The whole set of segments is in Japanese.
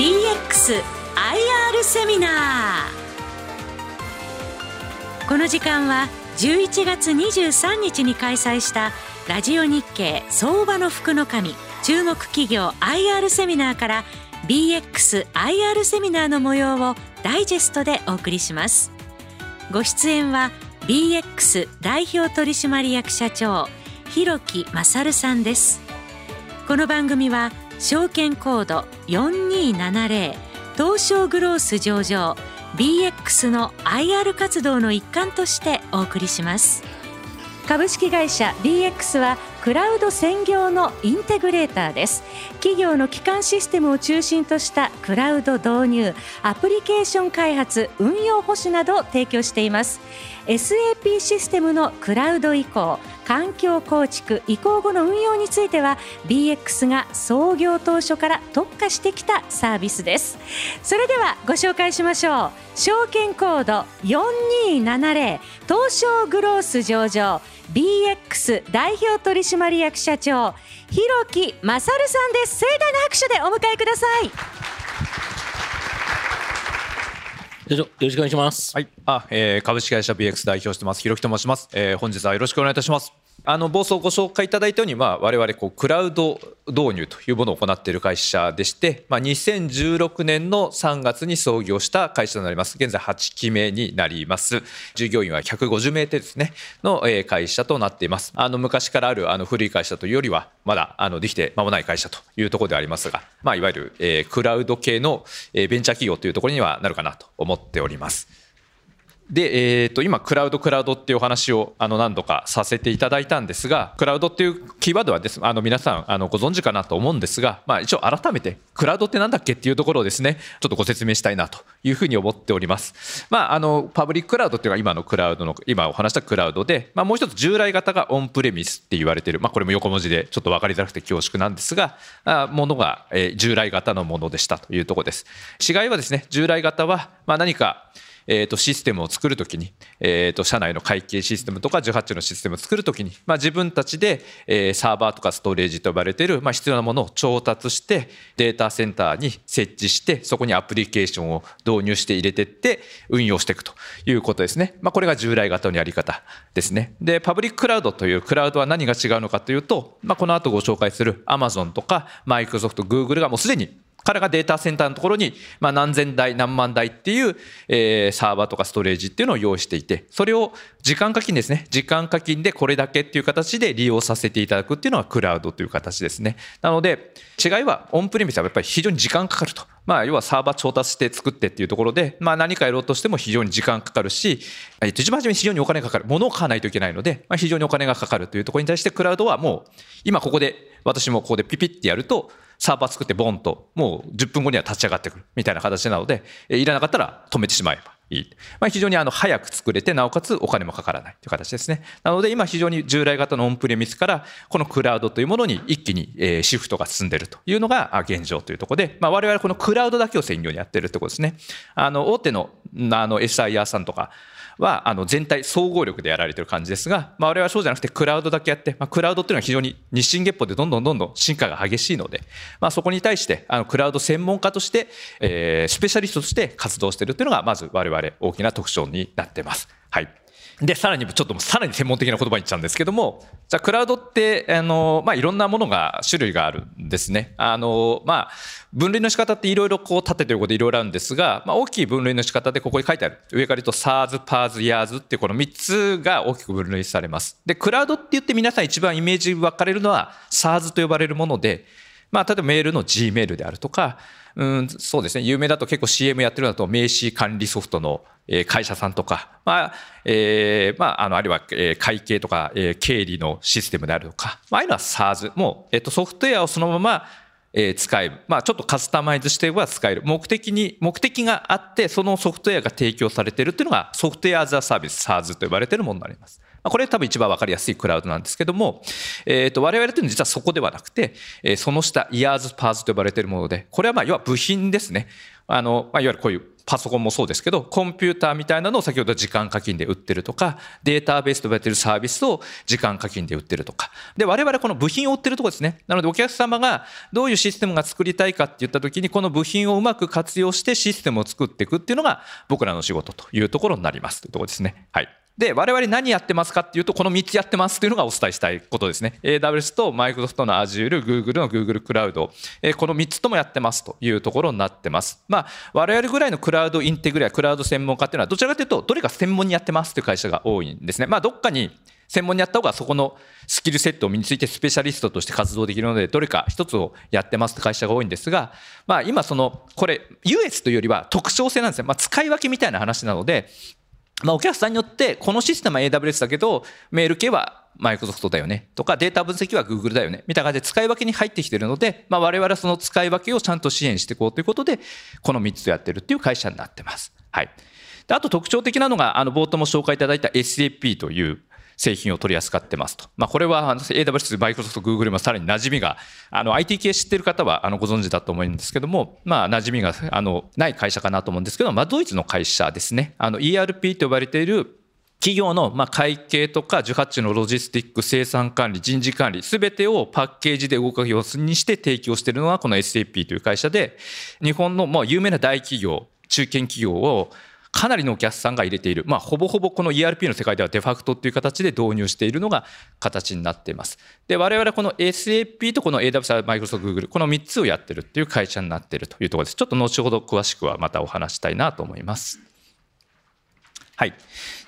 BXIR セミナーこの時間は11月23日に開催したラジオ日経相場の福の神注目企業 IR セミナーから BXIR セミナーの模様をダイジェストでお送りします。ご出演は BX 代表取締役社長広木勝さんです。この番組は証券コード4270東証グロース上場 BX の IR 活動の一環としてお送りします。株式会社 BX はクラウド専業のインテグレーターです。企業の基幹システムを中心としたクラウド導入アプリケーション開発運用保守などを提供しています。SAP システムのクラウド移行環境構築移行後の運用については BX が創業当初から特化してきたサービスです。それではご紹介しましょう。証券コード4270東証グロース上場 BX 代表取締役社長広木勝さんです。盛大な拍手でお迎えください。社長よろしくお願いします。はい、あ、えー、株式会社 BX 代表してますひろきと申します。えー、本日はよろしくお願いいたします。あの冒頭ご紹介いただいたように、まあ、我々こうクラウド導入というものを行っている会社でして、まあ、2016年の3月に創業した会社となります。現在8期目になります。従業員は150名程ですねの会社となっています。あの昔からあるあの古い会社というよりはまだあのできて間もない会社というところでありますが、まあ、いわゆる、え、クラウド系のベンチャー企業というところにはなるかなと思っております。で、えー、と今、クラウド、クラウドっていうお話をあの何度かさせていただいたんですが、クラウドっていうキーワードはですあの皆さんあのご存知かなと思うんですが、まあ、一応改めて、クラウドってなんだっけっていうところをですね、ちょっとご説明したいなというふうに思っております。まあ、あのパブリッククラウドっていうのは今のクラウドの、今お話したクラウドで、まあ、もう一つ従来型がオンプレミスって言われている、まあ、これも横文字でちょっと分かりづらくて恐縮なんですが、あものが、えー、従来型のものでしたというところです。違いはですね、従来型は、まあ、何か、えー、とシステムを作るときに、えー、と社内の会計システムとか人事のシステムを作るときに、まあ、自分たちで、えー、サーバーとかストレージと呼ばれている、まあ、必要なものを調達してデータセンターに設置してそこにアプリケーションを導入して入れていって運用していくということですね、まあ、これが従来型のやり方ですね。でパブリッククラウドというクラウドは何が違うのかというと、まあ、この後ご紹介する Amazon とかマイクロソフト、グーグルがもうすでに彼がデータセンターのところに、まあ、何千台何万台っていう、えー、サーバーとかストレージっていうのを用意していてそれを時間課金ですね。時間課金でこれだけっていう形で利用させていただくっていうのがクラウドという形ですね。なので違いはオンプレミスはやっぱり非常に時間かかると。まあ、要はサーバー調達して作ってっていうところで、まあ、何かやろうとしても非常に時間かかるし、えっと、一番初めに非常にお金がかかる。物を買わないといけないので、まあ、非常にお金がかかるというところに対してクラウドはもう、今ここで、私もここでピピってやると、サーバー作ってボンと、もう10分後には立ち上がってくるみたいな形なので、いらなかったら止めてしまえばいい。まあ、非常にあの早く作れて、なおかつお金もかからないという形ですね。なので今非常に従来型のオンプレミスから、このクラウドというものに一気にシフトが進んでいるというのが現状というところで、まあ、我々このクラウドだけを専業にやっているってことですね。あの、大手のあの SIR さんとか、はあの全体総合力でやられてる感じですが、まあ、我々はそうじゃなくてクラウドだけやって、まあ、クラウドっていうのは非常に日進月歩でどんどんどんどん進化が激しいので、まあ、そこに対してあのクラウド専門家として、えー、スペシャリストとして活動してるっていうのがまず我々大きな特徴になってます。はいで、さらにちょっとさらに専門的な言葉に言っちゃうんですけども、じゃあクラウドって、あの、まあ、いろんなものが、種類があるんですね。あの、まあ、分類の仕方っていろいろこう縦と横でいろいろあるんですが、まあ、大きい分類の仕方でここに書いてある。上から言うと SARS、PARS、YARS ってこの3つが大きく分類されます。で、クラウドって言って皆さん一番イメージ分かれるのは SARS と呼ばれるもので、まあ、例えばメールの Gmail であるとか、うん、そうですね、有名だと結構 CM やってるのだと、名刺管理ソフトの会社さんとか、まあ、えー、まあ、あの、あるいは会計とか、えー、経理のシステムであるとか、まあ、ああいうのは SARS、もう、えっと、ソフトウェアをそのまま、えー、使える。まあ、ちょっとカスタマイズしては使える。目的に、目的があって、そのソフトウェアが提供されているっていうのが、ソフトウェアアザサービス、SARS と呼ばれているものになります。これ多分一番わかりやすいクラウドなんですけども、え、ー、と、我々というのは実はそこではなくて、え、その下、イヤーズパーズと呼ばれているもので、これはまあ、要は部品ですね。あの、まあ、いわゆるこういうパソコンもそうですけど、コンピューターみたいなのを先ほど時間課金で売ってるとか、データベースと呼ばれているサービスを時間課金で売ってるとか。で、我々この部品を売ってるところですね。なのでお客様がどういうシステムが作りたいかって言った時に、この部品をうまく活用してシステムを作っていくっていうのが僕らの仕事というところになりますというところですね。はい。で、我々何やってますかっていうと、この3つやってますというのがお伝えしたいことですね。AWS と Microsoft の Azure、Google の Google クラウド、この3つともやってますというところになってます。まあ、我々ぐらいのクラウドインテグレア、クラウド専門家っていうのは、どちらかというと、どれか専門にやってますという会社が多いんですね。まあ、どっかに専門にやった方がそこのスキルセットを身についてスペシャリストとして活動できるので、どれか一つをやってますって会社が多いんですが、まあ今その、これ、優越というよりは特徴性なんですね。まあ使い分けみたいな話なので、まあ、お客さんによって、このシステムは AWS だけど、メール系はマイクロソフトだよねとか、データ分析は Google だよねみたいな感じで使い分けに入ってきてるので、まあ、我々はその使い分けをちゃんと支援していこうということで、この3つをやってるっていう会社になってます。はい。であと特徴的なのが、あの、冒頭も紹介いただいた SAP という、製品を取り扱ってますと。まあ、これは AWS、マイクロソフト、グーグルもさらに馴染みが、あの IT 系知ってる方はあのご存知だと思うんですけども、まあ、馴染みがあのない会社かなと思うんですけど、まあ、ドイツの会社ですね。あの ERP と呼ばれている企業のま会計とか受発注のロジスティック、生産管理、人事管理、すべてをパッケージで動かすようにして提供しているのがこの SAP という会社で、日本のもう有名な大企業、中堅企業をかなりのお客さんが入れている、まあ、ほぼほぼこの ERP の世界ではデファクトという形で導入しているのが形になっています。で、我々はこの SAP とこの AWS、マイクロソフト、Google、この3つをやってるっていう会社になっているというところです。ちょっと後ほど詳しくはまたお話したいなと思います。はい。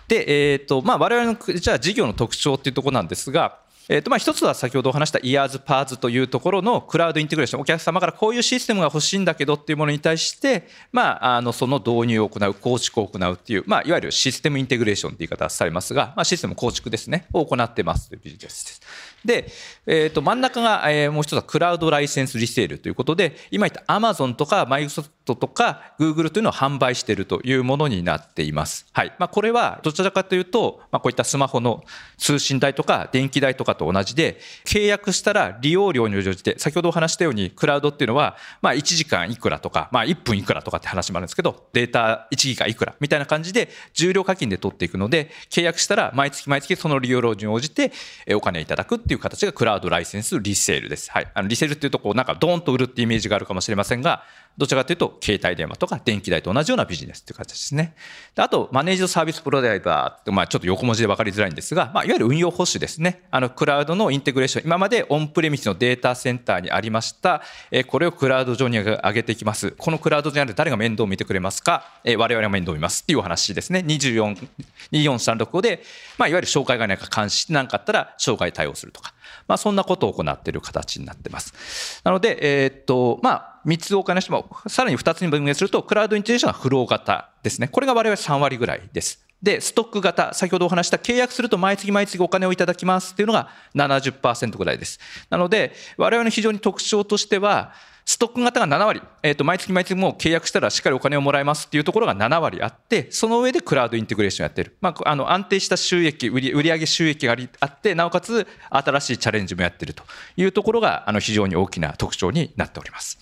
で、えっ、ー、と、まあ、我々の、じゃあ事業の特徴っていうところなんですが、えーとまあ、一つは先ほどお話したイヤーズパーツというところのクラウドインテグレーション、お客様からこういうシステムが欲しいんだけどっていうものに対して、まあ、あのその導入を行う、構築を行うっていう、まあ、いわゆるシステムインテグレーションという言い方をされますが、まあ、システム構築ですね、を行ってますというビジネスです。で、えー、と真ん中が、えー、もう一つはクラウドライセンスリセールということで、今言った Amazon とかマイクロソフトとか Google というのを販売しているというものになっています。はい。まあ、これはどちらかというと、まあ、こういったスマホの通信代とか電気代とかと同じで、契約したら利用料に応じて、先ほどお話したようにクラウドっていうのは、まあ、1時間いくらとか、まあ、1分いくらとかって話もあるんですけど、データ1ギガいくらみたいな感じで、重量課金で取っていくので、契約したら毎月毎月その利用料に応じてお金いただくっていういう形がクラウドライセンスリセールです。はい。あのリセールっていうと、こう、なんかドーンと売るってイメージがあるかもしれませんが、どちらかというと、携帯電話とか電気代と同じようなビジネスっていう形ですね。あと、マネージドサービスプロバイダーって、まあ、ちょっと横文字で分かりづらいんですが、まあ、いわゆる運用保守ですね。あの、クラウドのインテグレーション、今までオンプレミスのデータセンターにありました、えこれをクラウド上に上げていきます。このクラウド上にある誰が面倒を見てくれますか、え我々が面倒を見ますっていうお話ですね。24、24365で、まあ、いわゆる障害がないか監視してなかったら、障害対応するとか。まあ、そんなことを行っている形になってます。なので、えー、っと、まあ、3つお金しても、さらに2つに分類すると、クラウドインテグレーションはフロー型ですね。これが我々3割ぐらいです。で、ストック型、先ほどお話した契約すると毎月毎月お金をいただきますっていうのが70%ぐらいです。なので、我々の非常に特徴としては、ストック型が7割、えー、と毎月毎月もう契約したらしっかりお金をもらえますっていうところが7割あって、その上でクラウドインテグレーションやってる。まあ、あの安定した収益、売上収益があって、なおかつ新しいチャレンジもやってるというところがあの非常に大きな特徴になっております。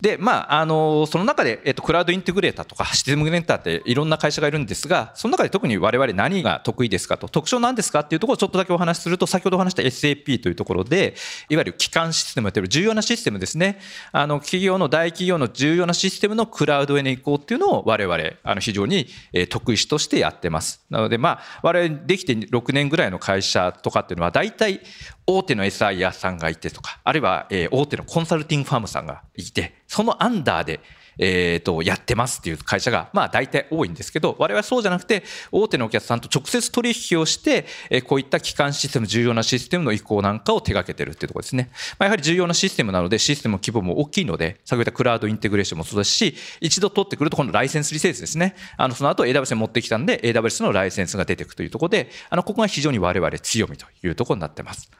で、まあ、あの、その中で、えっと、クラウドインテグレーターとか、システムグレーターっていろんな会社がいるんですが、その中で特に我々何が得意ですかと、特徴なんですかっていうところをちょっとだけお話しすると、先ほどお話した SAP というところで、いわゆる基幹システムやってる重要なシステムですね。あの、企業の大企業の重要なシステムのクラウドへの移行っていうのを我々、あの、非常に得意としてやってます。なので、まあ、我々できて6年ぐらいの会社とかっていうのは、大体大手の SIR さんがいてとか、あるいは、え大手のコンサルティングファームさんがいて、そのアンダーで、えー、とやってますっていう会社がまあ大体多いんですけど我々はそうじゃなくて大手のお客さんと直接取引をして、えこういった基幹システム重要なシステムの移行なんかを手掛けてるっていうところですね、まあ、やはり重要なシステムなのでシステム規模も大きいので先ほど言ったクラウドインテグレーションもそうですし一度取ってくるとこのライセンスリセールですねあのその後 AWS に持ってきたんで AWS のライセンスが出てくるというところであのここが非常に我々強みというところになってます。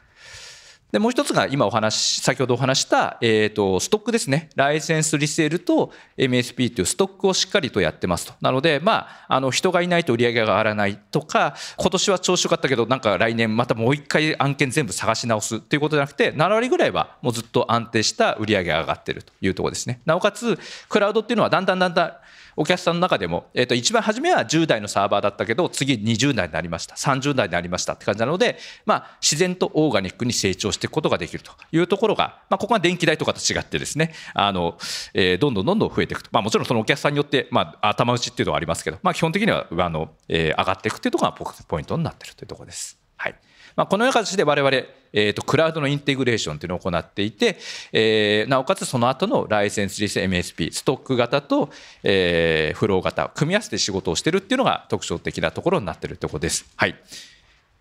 で、もう一つが今お話、先ほどお話した、えっ、ー、と、ストックですね。ライセンスリセールと MSP というストックをしっかりとやってますと。なので、まあ、あの、人がいないと売り上げが上がらないとか、今年は調子良かったけど、なんか来年またもう一回案件全部探し直すっていうことじゃなくて、7割ぐらいはもうずっと安定した売り上げが上がってるというところですね。なおかつ、クラウドっていうのはだんだんだんだんお客さんの中でも、え、ー、と、一番初めは10代のサーバーだったけど、次20代になりました。30代になりましたって感じなので、まあ、自然とオーガニックに成長していくことができるというところが、まあ、ここは電気代とかと違ってですね、あの、えー、どんどんどんどん増えていくと。まあ、もちろんそのお客さんによって、まあ、頭打ちっていうのはありますけど、まあ、基本的には、あの、えー、上がっていくっていうところがポイントになっているというところです。はい。まあ、このような形で我々、えーと、クラウドのインテグレーションというのを行っていて、えー、なおかつその後のライセンスリス MSP、ストック型と、えー、フロー型、組み合わせて仕事をしてるっていうのが特徴的なところになっているところです。はい。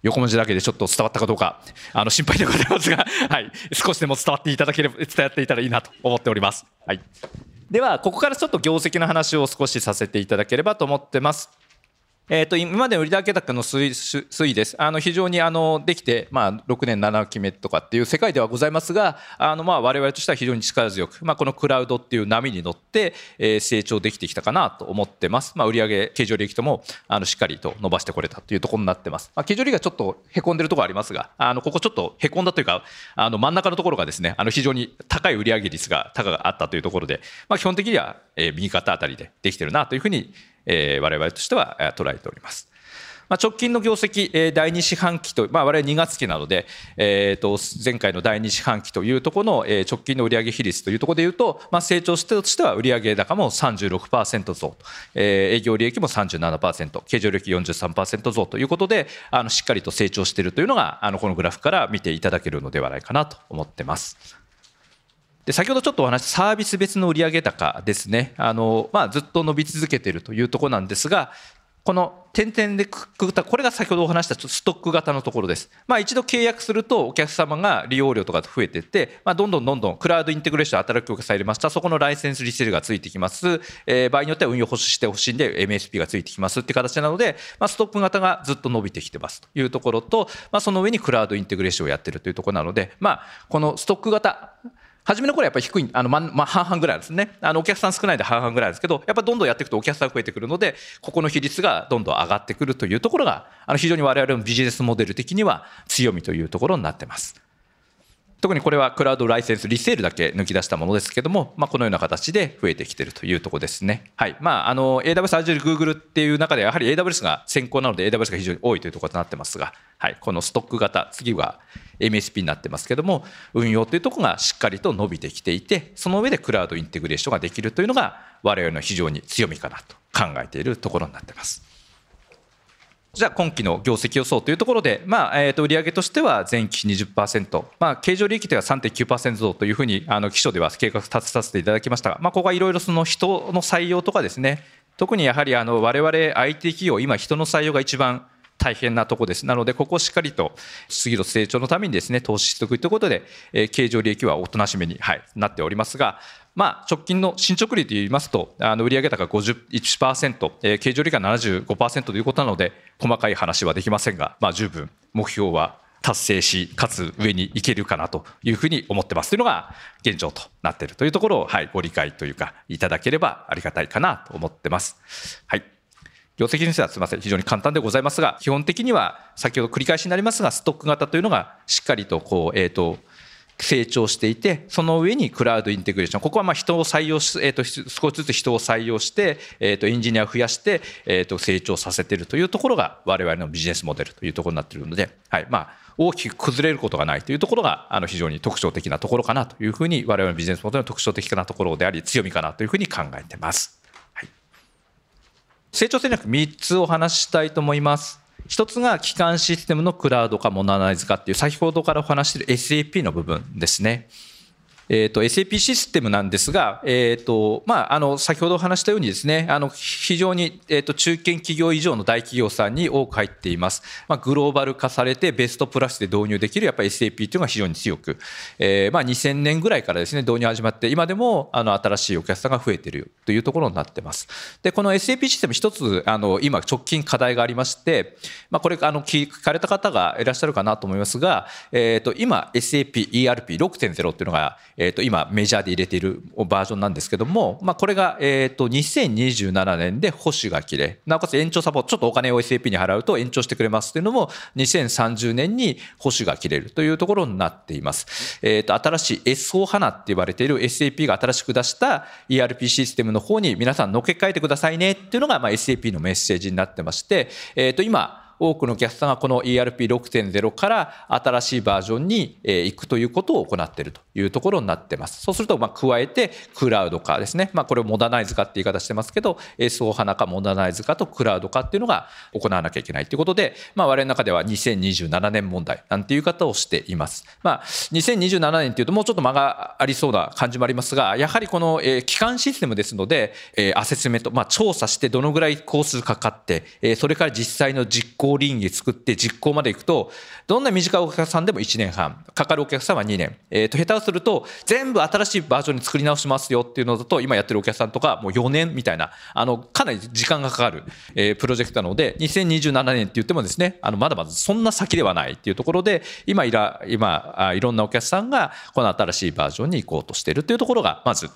横文字だけでちょっと伝わったかどうか、あの、心配でございますが、はい。少しでも伝わっていただければ、伝わっていたらいいなと思っております。はい。では、ここからちょっと業績の話を少しさせていただければと思ってます。えー、と今までの売上高の推移です。あの非常にあのできて、まあ、6年7期目とかっていう世界ではございますが、あのまあ我々としては非常に力強く、まあ、このクラウドっていう波に乗って、えー、成長できてきたかなと思ってます。まあ、売上経常利益ともあのしっかりと伸ばしてこれたというところになってます。まあ、経常利益がちょっとへこんでるところありますが、あのここちょっとへこんだというか、あの真ん中のところがですね、あの非常に高い売上率が高があったというところで、まあ、基本的には、えー、右肩あたりでできてるなというふうに、えー、我々としては捉えております。まあ、直近の業績、えー、第2四半期と、まあ、我々2月期なので、えー、と前回の第2四半期というところの、えー、直近の売上比率というところでいうと、まあ、成長してとしては売上高も36%増と、えー、営業利益も37%、経常利益43%増ということで、あのしっかりと成長しているというのが、あのこのグラフから見ていただけるのではないかなと思ってます。で先ほどちょっとお話したサービス別の売上高ですね、あのまあ、ずっと伸び続けているというところなんですが、この点々でくくった、これが先ほどお話したちょっとストック型のところです。まあ一度契約するとお客様が利用料とか増えていって、まあどんどんどんどんクラウドインテグレーション働きお客さん入れました。そこのライセンスリセールがついてきます。えー、場合によっては運用保守してほしいんで MSP がついてきますっていう形なので、まあストック型がずっと伸びてきてますというところと、まあその上にクラウドインテグレーションをやってるというところなので、まあこのストック型、初めの頃はやっぱり低い、あの、ま、まあ、半々ぐらいですね。あの、お客さん少ないで半々ぐらいですけど、やっぱどんどんやっていくとお客さんが増えてくるので、ここの比率がどんどん上がってくるというところが、あの、非常に我々のビジネスモデル的には強みというところになってます。特にこれはクラウドライセンス、リセールだけ抜き出したものですけども、まあ、このような形で増えてきているというところですね。はい。まあ、あの、AWS、Azure、Google っていう中で、やはり AWS が先行なので AWS が非常に多いというところとなってますが、はい。このストック型、次は MSP になってますけども、運用というところがしっかりと伸びてきていて、その上でクラウドインテグレーションができるというのが、我々の非常に強みかなと考えているところになってます。じゃあ今期の業績予想というところで、まあ、えー、と売上としては前期20%、まあ、経常利益では3.9%増というふうに、あの、基礎では計画立てさせていただきましたが、まあ、ここはいろいろその人の採用とかですね、特にやはりあの我々 IT 企業、今人の採用が一番大変なところです。なので、ここをしっかりと次の成長のためにですね、投資しておくということで、えー、経常利益はおとなしめに、はい、なっておりますが、まあ、直近の進捗率で言いますと、あの売上高51%、えー、経常利益が75%ということなので、細かい話はできませんが、まあ、十分目標は達成し、かつ上に行けるかなというふうに思ってますというのが現状となっているというところを、はい、ご理解というか、いただければありがたいかなと思ってます。はい。業績についてはすみません、非常に簡単でございますが、基本的には先ほど繰り返しになりますが、ストック型というのがしっかりとこう、えっ、ー、と、成長していて、その上にクラウドインテグレーション。ここはまあ人を採用し、え、ー、と、少しずつ人を採用して、え、ー、と、エンジニアを増やして、えっ、と、成長させているというところが我々のビジネスモデルというところになっているので、はい。まあ、大きく崩れることがないというところが、あの、非常に特徴的なところかなというふうに、我々のビジネスモデルの特徴的なところであり、強みかなというふうに考えてます。成長戦略3つお話ししたいと思います。一つが基幹システムのクラウド化、モナライズ化っていう先ほどからお話している SAP の部分ですね。えー、SAP システムなんですが、えーとまあ、あの先ほどお話したようにですねあの非常に、えーと、中堅企業以上の大企業さんに多く入っています、まあ、グローバル化されてベストプラスで導入できるやっぱり SAP というのが非常に強く、えーまあ、2000年ぐらいからですね導入始まって今でもあの新しいお客さんが増えているというところになってます。でこの SAP システム一つあの今直近課題がありまして、まあ、これあの聞かれた方がいらっしゃるかなと思いますが、えー、と今 SAPERP6.0 っていうのがえー、と今メジャーで入れているバージョンなんですけども、まあ、これが、えー、と2027年で保守が切れなおかつ延長サポートちょっとお金を SAP に払うと延長してくれますというのも2030年に保守が切れるというところになっています、えー、と新しい SO 花って言われている SAP が新しく出した ERP システムの方に皆さん乗っけ替えてくださいねっていうのが、まあ、SAP のメッセージになってまして、えー、と今多くのお客さんがこの ERP6.0 から新しいバージョンに行くということを行っているというところになってます。そうすると、まあ、加えてクラウド化ですね。まあ、これをモダナイズ化って言い方してますけど、SO 花かモダナイズ化とクラウド化っていうのが行わなきゃいけないということで、まあ、我々の中では2027年問題なんていう言い方をしています。まあ、2027年っていうともうちょっと間がありそうな感じもありますが、やはりこの、え基幹システムですので、えアセスメント、まあ、調査してどのぐらい工数かかって、えそれから実際の実行行倫理作って実行までいくと、どんな短いお客さんでも1年半、かかるお客さんは2年。えっ、ー、と、下手をすると、全部新しいバージョンに作り直しますよっていうのだと、今やってるお客さんとか、もう4年みたいな、あの、かなり時間がかかる、えー、プロジェクトなので、2027年って言ってもですね、あの、まだまだそんな先ではないっていうところで、今いら、今、あいろんなお客さんが、この新しいバージョンに行こうとしているというところが、まず、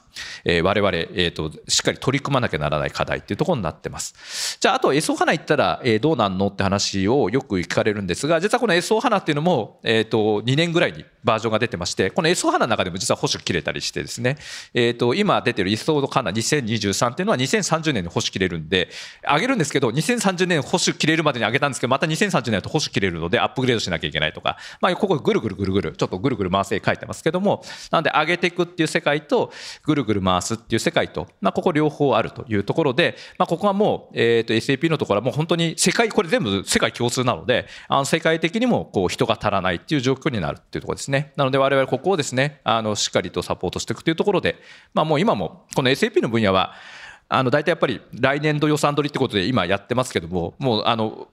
えー、我々、えっ、ー、と、しっかり取り組まなきゃならない課題っていうところになってます。じゃあ、あと、SO 花行ったら、えー、どうなんのって話をよく聞かれるんですが、実はこの SO 花っていうのも、え、ー、と、2年ぐらいにバージョンが出てまして、この SO 花の中でも実は保守切れたりしてですね、え、ー、と、今出てる SO 花2023っていうのは2030年に保守切れるんで、上げるんですけど、2030年保守切れるまでに上げたんですけど、また2030年だと保守切れるのでアップグレードしなきゃいけないとか、まあ、ここぐるぐるぐるぐる、ちょっとぐるぐる回せ書いてますけども、なんで上げていくっていう世界と、ぐるぐる回すっていう世界と、まあ、ここ両方あるというところで、まあ、ここはもう、え、ー、と、SAP のところはもう本当に世界、これ全部世界共通なので、あの世界的にもこう人が足らないっていう状況になるっていうところですね。なので我々ここをですね、あのしっかりとサポートしていくというところで、まあもう今もこの SAP の分野は、あの大体やっぱり来年度予算取りってことで今やってますけども、もうあの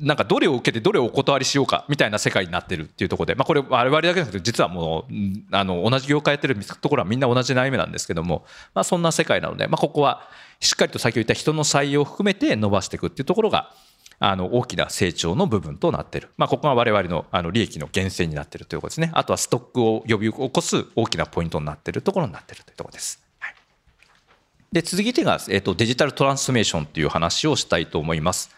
なんかどれを受けてどれをお断りしようかみたいな世界になってるっていうところで、まあ、これ我々だけじゃなくて実はもうあの同じ業界やってるところはみんな同じ悩みなんですけども、まあ、そんな世界なので、まあ、ここはしっかりと先ほど言った人の採用を含めて伸ばしていくっていうところがあの大きな成長の部分となっている、まあ、ここが我々のあの利益の源泉になっているということですねあとはストックを呼び起こす大きなポイントになっているところになっているというところです。で続いてが、えっと、デジタルトランスフォーメーションという話をしたいと思います。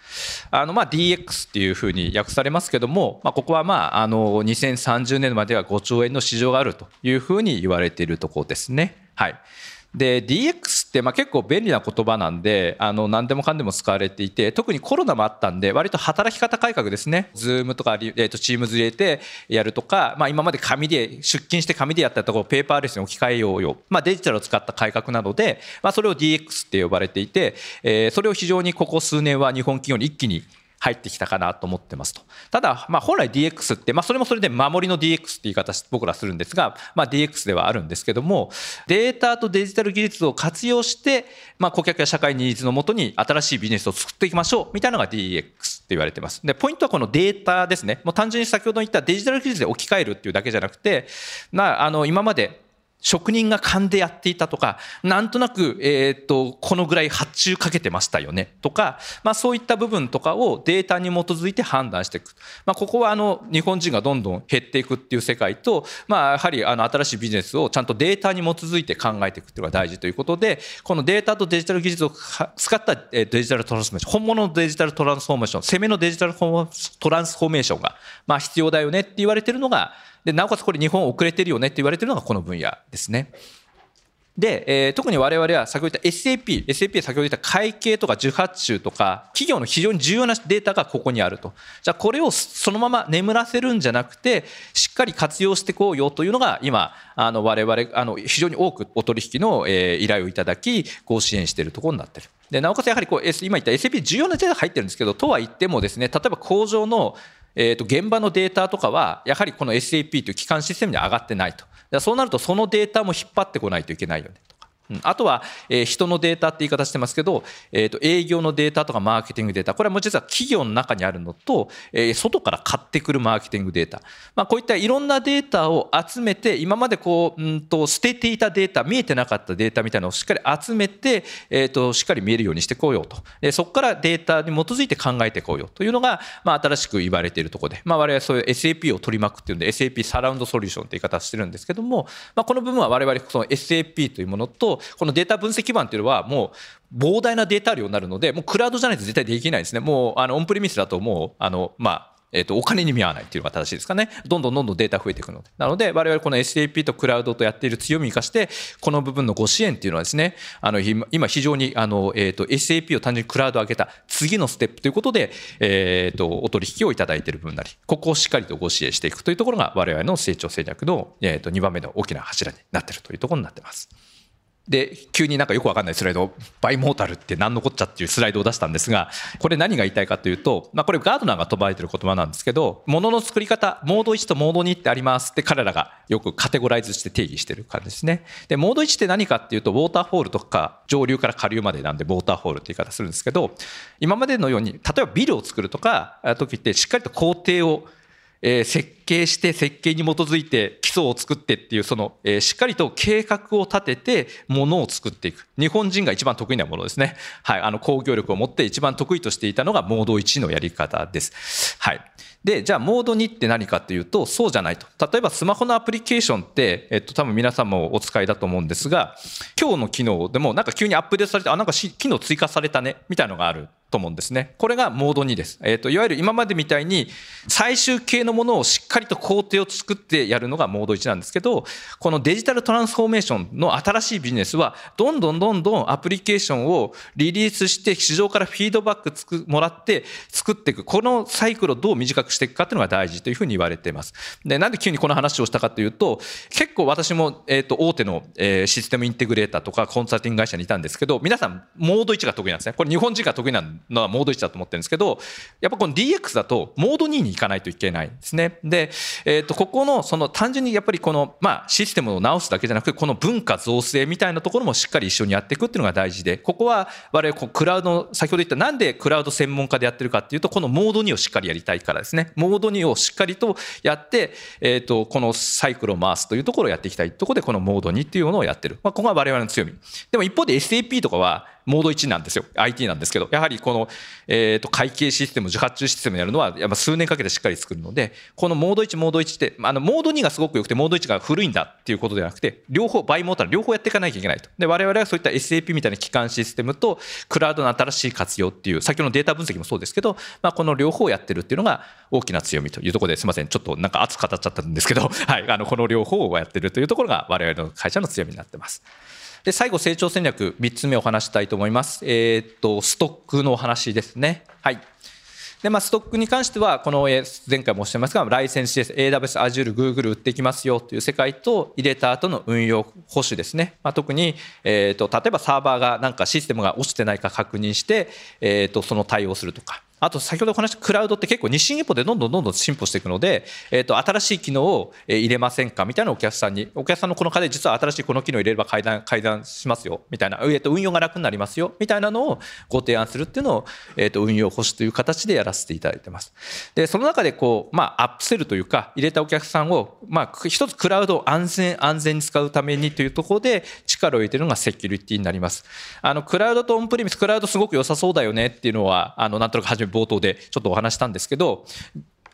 あのまあ DX っていうふうに訳されますけども、まあ、ここはまああの2030年までは5兆円の市場があるというふうに言われているところですね。はい、で DX ってまあ結構便利な言葉なんであの何でもかんでも使われていて特にコロナもあったんで割と働き方改革ですね。Zoom とか、えー、と Teams 入れてやるとか、まあ、今まで紙で出勤して紙でやったところをペーパーレスに置き換えようよ、まあ、デジタルを使った改革なので、まあ、それを DX って呼ばれていて、えー、それを非常にここ数年は日本企業に一気に入ってきたかなと思ってますと。ただ、まあ、本来 DX って、まあ、それもそれで守りの DX って言い方僕らするんですが、まあ、DX ではあるんですけども、データとデジタル技術を活用して、まあ、顧客や社会ニーズのもとに新しいビジネスを作っていきましょうみたいなのが DX って言われてます。で、ポイントはこのデータですね。もう単純に先ほど言ったデジタル技術で置き換えるっていうだけじゃなくて、まあ、あの、今まで職人が勘でやっていたとか、なんとなく、えっ、と、このぐらい発注かけてましたよねとか、まあそういった部分とかをデータに基づいて判断していく。まあここはあの、日本人がどんどん減っていくっていう世界と、まあやはりあの、新しいビジネスをちゃんとデータに基づいて考えていくっていうのが大事ということで、このデータとデジタル技術を使ったデジタルトランスフォーメーション、本物のデジタルトランスフォーメーション、攻めのデジタルトランスフォーメーションが、まあ必要だよねって言われてるのが、で、なおかつこれ日本遅れてるよねって言われてるのがこの分野ですね。で、えー、特に我々は先ほど言った SAP、SAP は先ほど言った会計とか受発注とか、企業の非常に重要なデータがここにあると。じゃあこれをそのまま眠らせるんじゃなくて、しっかり活用していこうよというのが今、あの我々、あの非常に多くお取引の、えー、依頼をいただき、ご支援しているところになっている。で、なおかつやはりこう、今言った SAP 重要なデータが入ってるんですけど、とは言ってもですね、例えば工場のえー、と現場のデータとかは、やはりこの SAP という基幹システムに上がってないと。そうなると、そのデータも引っ張ってこないといけないよねと。あとは、えー、人のデータって言い方してますけど、えー、と営業のデータとかマーケティングデータ、これはもう実は企業の中にあるのと、えー、外から買ってくるマーケティングデータ、まあ、こういったいろんなデータを集めて、今までこう、うんと捨てていたデータ、見えてなかったデータみたいなのをしっかり集めて、えー、としっかり見えるようにしていこうよと、えー、そこからデータに基づいて考えていこうよというのが、まあ、新しく言われているところで、まあ、我々はそういう SAP を取り巻くっていうんで、SAP サラウンドソリューションという言い方してるんですけども、まあ、この部分は我々その SAP というものと、このデータ分析基盤っていうのはもう膨大なデータ量になるので、もうクラウドじゃないと絶対できないですね。もうあのオンプレミスだともう、あの、まあ、えっと、お金に見合わないっていうのが正しいですかね。どんどんどんどんデータ増えていくので。なので、我々この SAP とクラウドとやっている強みを生かして、この部分のご支援っていうのはですね、あの、今非常に、あの、えっ、と、SAP を単純にクラウドを上げた次のステップということで、えっ、と、お取引をいただいている部分なり、ここをしっかりとご支援していくというところが、我々の成長戦略の、えっ、と、2番目の大きな柱になっているというところになっています。で、急になんかよくわかんないスライド、バイモータルって何のこっちゃっていうスライドを出したんですが、これ何が言いたいかというと、まあこれガードナーが飛ばれてる言葉なんですけど、ものの作り方、モード1とモード2ってありますって彼らがよくカテゴライズして定義してる感じですね。で、モード1って何かっていうと、ウォーターフォールとか上流から下流までなんでウォーターフォールって言い方するんですけど、今までのように、例えばビルを作るとか、時ってしっかりと工程をえー、設計して設計に基づいて基礎を作ってっていうその、えー、しっかりと計画を立ててものを作っていく。日本人が一番得意なものですね、はい、あの工業力を持って一番得意としていたのがモード1のやり方です、はい、でじゃあモード2って何かっていうとそうじゃないと。例えばスマホのアプリケーションって、えっと、多分皆さんもお使いだと思うんですが今日の機能でもなんか急にアップデートされてあなんか機能追加されたねみたいなのがある。と思うんですね。これがモード2です。えっ、ー、と、いわゆる今までみたいに最終形のものをしっかりと工程を作ってやるのがモード1なんですけど、このデジタルトランスフォーメーションの新しいビジネスは、どんどんどんどんアプリケーションをリリースして市場からフィードバックつくもらって作っていく。このサイクルをどう短くしていくかっていうのが大事というふうに言われています。で、なんで急にこの話をしたかというと、結構私も、えっ、ー、と、大手の、えー、システムインテグレーターとかコンサルティング会社にいたんですけど、皆さんモード1が得意なんですね。これ日本人が得意なんのはモード1だと思ってるんですけど、やっぱこの DX だとモード2に行かないといけないんですね。で、えっ、ー、と、ここのその単純にやっぱりこの、まあシステムを直すだけじゃなく、この文化造成みたいなところもしっかり一緒にやっていくっていうのが大事で、ここは我々こうクラウド、先ほど言ったなんでクラウド専門家でやってるかっていうと、このモード2をしっかりやりたいからですね。モード2をしっかりとやって、えっ、ー、と、このサイクルを回すというところをやっていきたいところで、このモード2っていうものをやってる。まあ、ここが我々の強み。でも一方で SAP とかは、モード1なんですよ。IT なんですけど、やはりこの、えっ、ー、と、会計システム、受発注システムやるのは、やっぱ数年かけてしっかり作るので、このモード1、モード1って、あの、モード2がすごく良くて、モード1が古いんだっていうことではなくて、両方、バイモーター両方やっていかなきゃいけないと。で、我々はそういった SAP みたいな基幹システムと、クラウドの新しい活用っていう、先ほどのデータ分析もそうですけど、まあ、この両方やってるっていうのが大きな強みというところですいません。ちょっとなんか熱く語っちゃったんですけど、はい、あの、この両方をやってるというところが我々の会社の強みになってます。で、最後、成長戦略、3つ目お話したいと思います。えー、っと、ストックのお話ですね。はい。で、まあ、ストックに関しては、この前回もおっしゃいますが、ライセンス CS、AWS、Azure、Google 売っていきますよという世界と、入れた後の運用保守ですね。まあ、特に、えー、と、例えばサーバーがなんかシステムが落ちてないか確認して、えー、と、その対応するとか。あと先ほどお話したクラウドって結構日進月歩でどんどんどんどん進歩していくので、えっ、ー、と、新しい機能を入れませんかみたいなお客さんに、お客さんのこの課題実は新しいこの機能を入れれば改ざん、改ざんしますよ、みたいな、えっ、ー、と、運用が楽になりますよ、みたいなのをご提案するっていうのを、えっ、ー、と、運用保守という形でやらせていただいてます。で、その中でこう、まあ、アップセルというか、入れたお客さんを、まあ、一つクラウドを安全、安全に使うためにというところで力を入れているのがセキュリティになります。あの、クラウドとオンプレミス、クラウドすごく良さそうだよねっていうのは、あの、なんとなく初め冒頭でちょっとお話したんですけど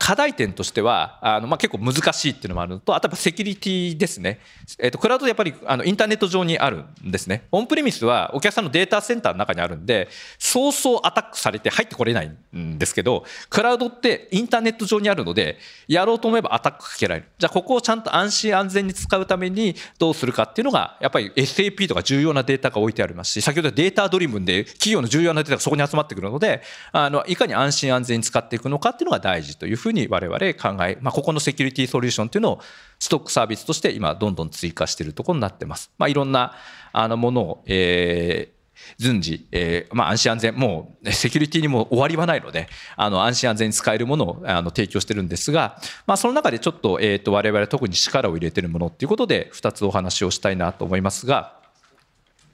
課題点としてはあの、まあ、結構難しいっていうのもあるのとあとはセキュリティですね、えーと、クラウドやっぱりあのインターネット上にあるんですね。オンプレミスはお客さんのデータセンターの中にあるんでそうそうアタックされて入ってこれないんですけどクラウドってインターネット上にあるのでやろうと思えばアタックかけられる。じゃあここをちゃんと安心安全に使うためにどうするかっていうのがやっぱり SAP とか重要なデータが置いてありますし先ほどデータドリブンで企業の重要なデータがそこに集まってくるのであのいかに安心安全に使っていくのかっていうのが大事というふうにに我々考え、まあ、ここのセキュリティソリューションというのをストックサービスとして今どんどん追加しているところになってます。まあ、いろんなあのものを、えー順次、えー、まあ、安心安全、もうセキュリティにも終わりはないので、あの安心安全に使えるものをあの提供してるんですが、まあ、その中でちょっと,、えーと、我々特に力を入れてるものっていうことで、2つお話をしたいなと思いますが、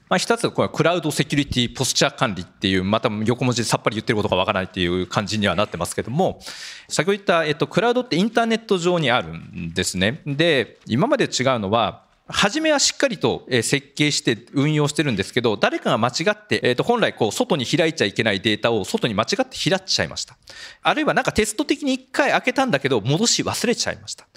まあ、一つこれクラウドセキュリティポスチャー管理っていうまた横文字でさっぱり言ってることがわからないっていう感じにはなってますけども先ほど言った、えっと、クラウドってインターネット上にあるんですねで今まで違うのは初めはしっかりと設計して運用してるんですけど、誰かが間違って、えっ、と、本来こう、外に開いちゃいけないデータを外に間違って開っちゃいました。あるいはなんかテスト的に一回開けたんだけど、戻し忘れちゃいました。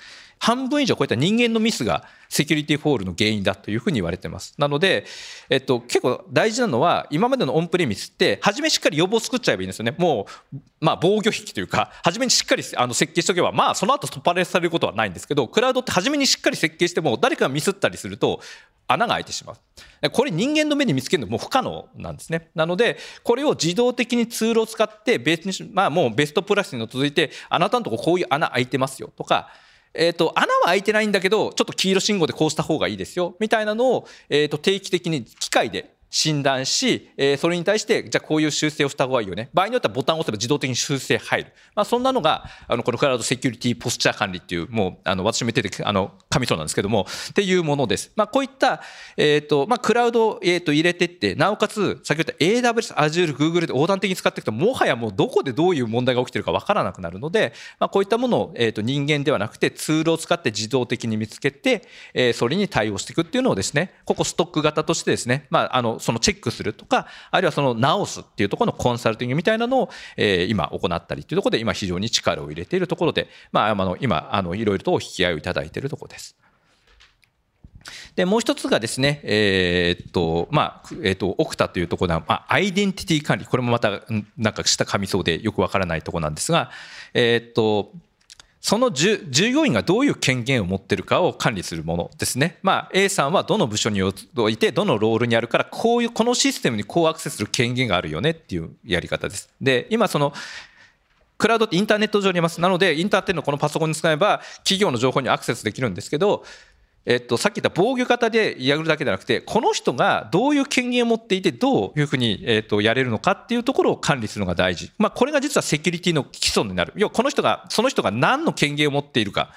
半分以上こういった人間のミスがセキュリティホールの原因だというふうに言われてます。なので、えっと、結構大事なのは、今までのオンプレミスって、初めしっかり予防作っちゃえばいいんですよね。もう、まあ、防御壁というか、初めにしっかりあの設計しておけば、まあ、その後突破されることはないんですけど、クラウドって初めにしっかり設計しても、誰かがミスったりすると、穴が開いてしまう。これ人間の目に見つけるのも不可能なんですね。なので、これを自動的にツールを使って別に、まあもうベストプラクティスに基づいて、あなたのとここういう穴開いてますよとか、えっ、ー、と、穴は開いてないんだけど、ちょっと黄色信号でこうした方がいいですよ、みたいなのを、えっ、ー、と、定期的に機械で診断し、えー、それに対して、じゃあこういう修正をした方がいいよね。場合によってはボタンを押せば自動的に修正入る。まあそんなのが、あの、このクラウドセキュリティポスチャー管理っていう、もう、あの、私も言ってて、あの、神そうなんですけども、っていうものです。まあこういった、えっ、と、まあクラウドを、えっ、と、入れてって、なおかつ、先ほど言った AWS、Azure、Google で横断的に使っていくと、もはやもうどこでどういう問題が起きてるかわからなくなるので、まあこういったものを、えっ、と、人間ではなくてツールを使って自動的に見つけて、えー、それに対応していくっていうのをですね、ここストック型としてですね、まあ、あの、そのチェックするとか、あるいはその直すっていうところのコンサルティングみたいなのを、えー、今行ったりっていうところで、今非常に力を入れているところで、まあ、あの今、あのいろいろとお引き合いをいただいているところです。で、もう一つがですね、えー、っと、まあ、えー、っと、オクタというところは、まあ、アイデンティティ管理。これもまた、なんか下噛みそうでよくわからないところなんですが、えー、っと、その従業員がどういう権限を持っているかを管理するものですね。まあ、A さんはどの部署において、どのロールにあるから、こういう、このシステムにこうアクセスする権限があるよねっていうやり方です。で、今その、クラウドってインターネット上にいます。なので、インターネットのこのパソコンに使えば、企業の情報にアクセスできるんですけど、えっと、さっき言った防御型でやるだけじゃなくて、この人がどういう権限を持っていて、どういうふうに、えっと、やれるのかっていうところを管理するのが大事。まあ、これが実はセキュリティの基礎になる。要は、この人が、その人が何の権限を持っているか。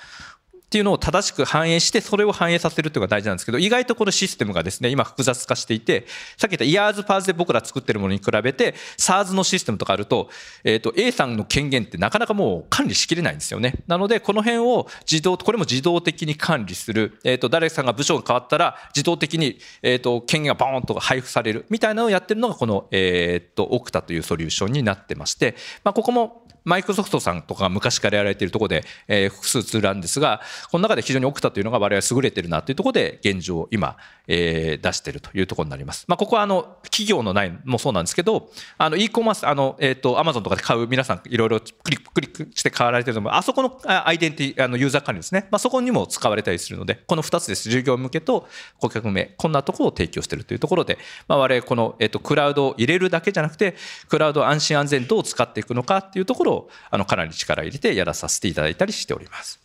っていうのを正しく反映して、それを反映させるというのが大事なんですけど、意外とこのシステムがですね、今複雑化していて、さっき言ったイヤーズパーズで僕ら作ってるものに比べて、SARS のシステムとかあると、えっ、と、A さんの権限ってなかなかもう管理しきれないんですよね。なので、この辺を自動、これも自動的に管理する。えっ、と、誰さんが部署が変わったら、自動的に、えっ、と、権限がバーンと配布される。みたいなのをやってるのが、この、えっと、オクタというソリューションになってまして、まあ、ここも、マイクロソフトさんとか昔からやられているところで、えー、複数ツールなんですが、この中で非常にオクタというのが我々優れてるなというところで、現状今、えー、出しているというところになります。まあ、ここはあの、企業のないもそうなんですけど、あの、e コマース、あの、えっ、ー、と、アマゾンとかで買う皆さんいろいろクリック、クリックして買われてると思う。あそこのアイデンティ、あの、ユーザー管理ですね。まあ、そこにも使われたりするので、この2つです。従業向けと顧客向け、こんなところを提供しているというところで、まあ、我々この、えっ、ー、と、クラウドを入れるだけじゃなくて、クラウド安心安全どう使っていくのかっていうところを、あの、かなり力を入れてやらさせていただいたりしております。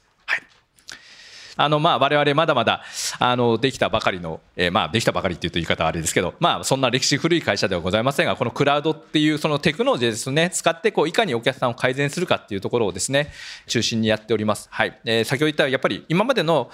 あの、まあ、我々まだまだ、あの、できたばかりの、え、ま、できたばかりっていうと言い方はあれですけど、まあ、そんな歴史古い会社ではございませんが、このクラウドっていうそのテクノロジーですね、使って、こう、いかにお客さんを改善するかっていうところをですね、中心にやっております。はい。えー、先ほど言ったやっぱり今までの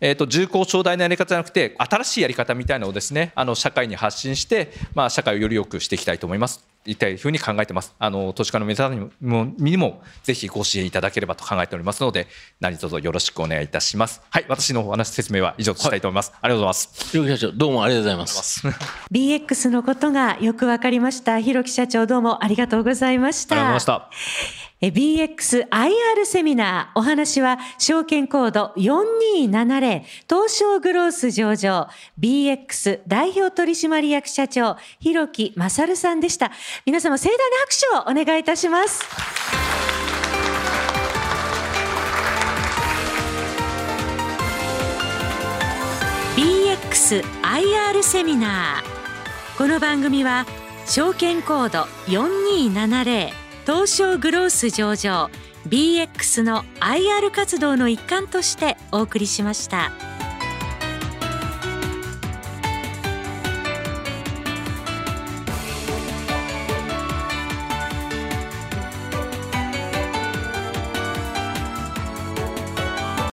えーと、重厚長大なやり方じゃなくて新しいやり方みたいなのをですねあの社会に発信して、まあ、社会をより良くしていきたいと思います。いたいふうに考えてます。あの投資家の皆さんにもにもぜひご支援いただければと考えておりますので何卒よろしくお願いいたします。はい私のお話説明は以上としたいと思います、はい、ありがとうございます。広木社長どうもありがとうございます。BX のことがよくわかりました。広木社長どうもありがとうございました BXIR セミナー。お話は、証券コード4270、東証グロース上場、BX 代表取締役社長、広木勝さんでした。皆様、盛大な拍手をお願いいたします。BXIR セミナー。この番組は、証券コード4270東証グロース上場 BX の IR 活動の一環としてお送りしました。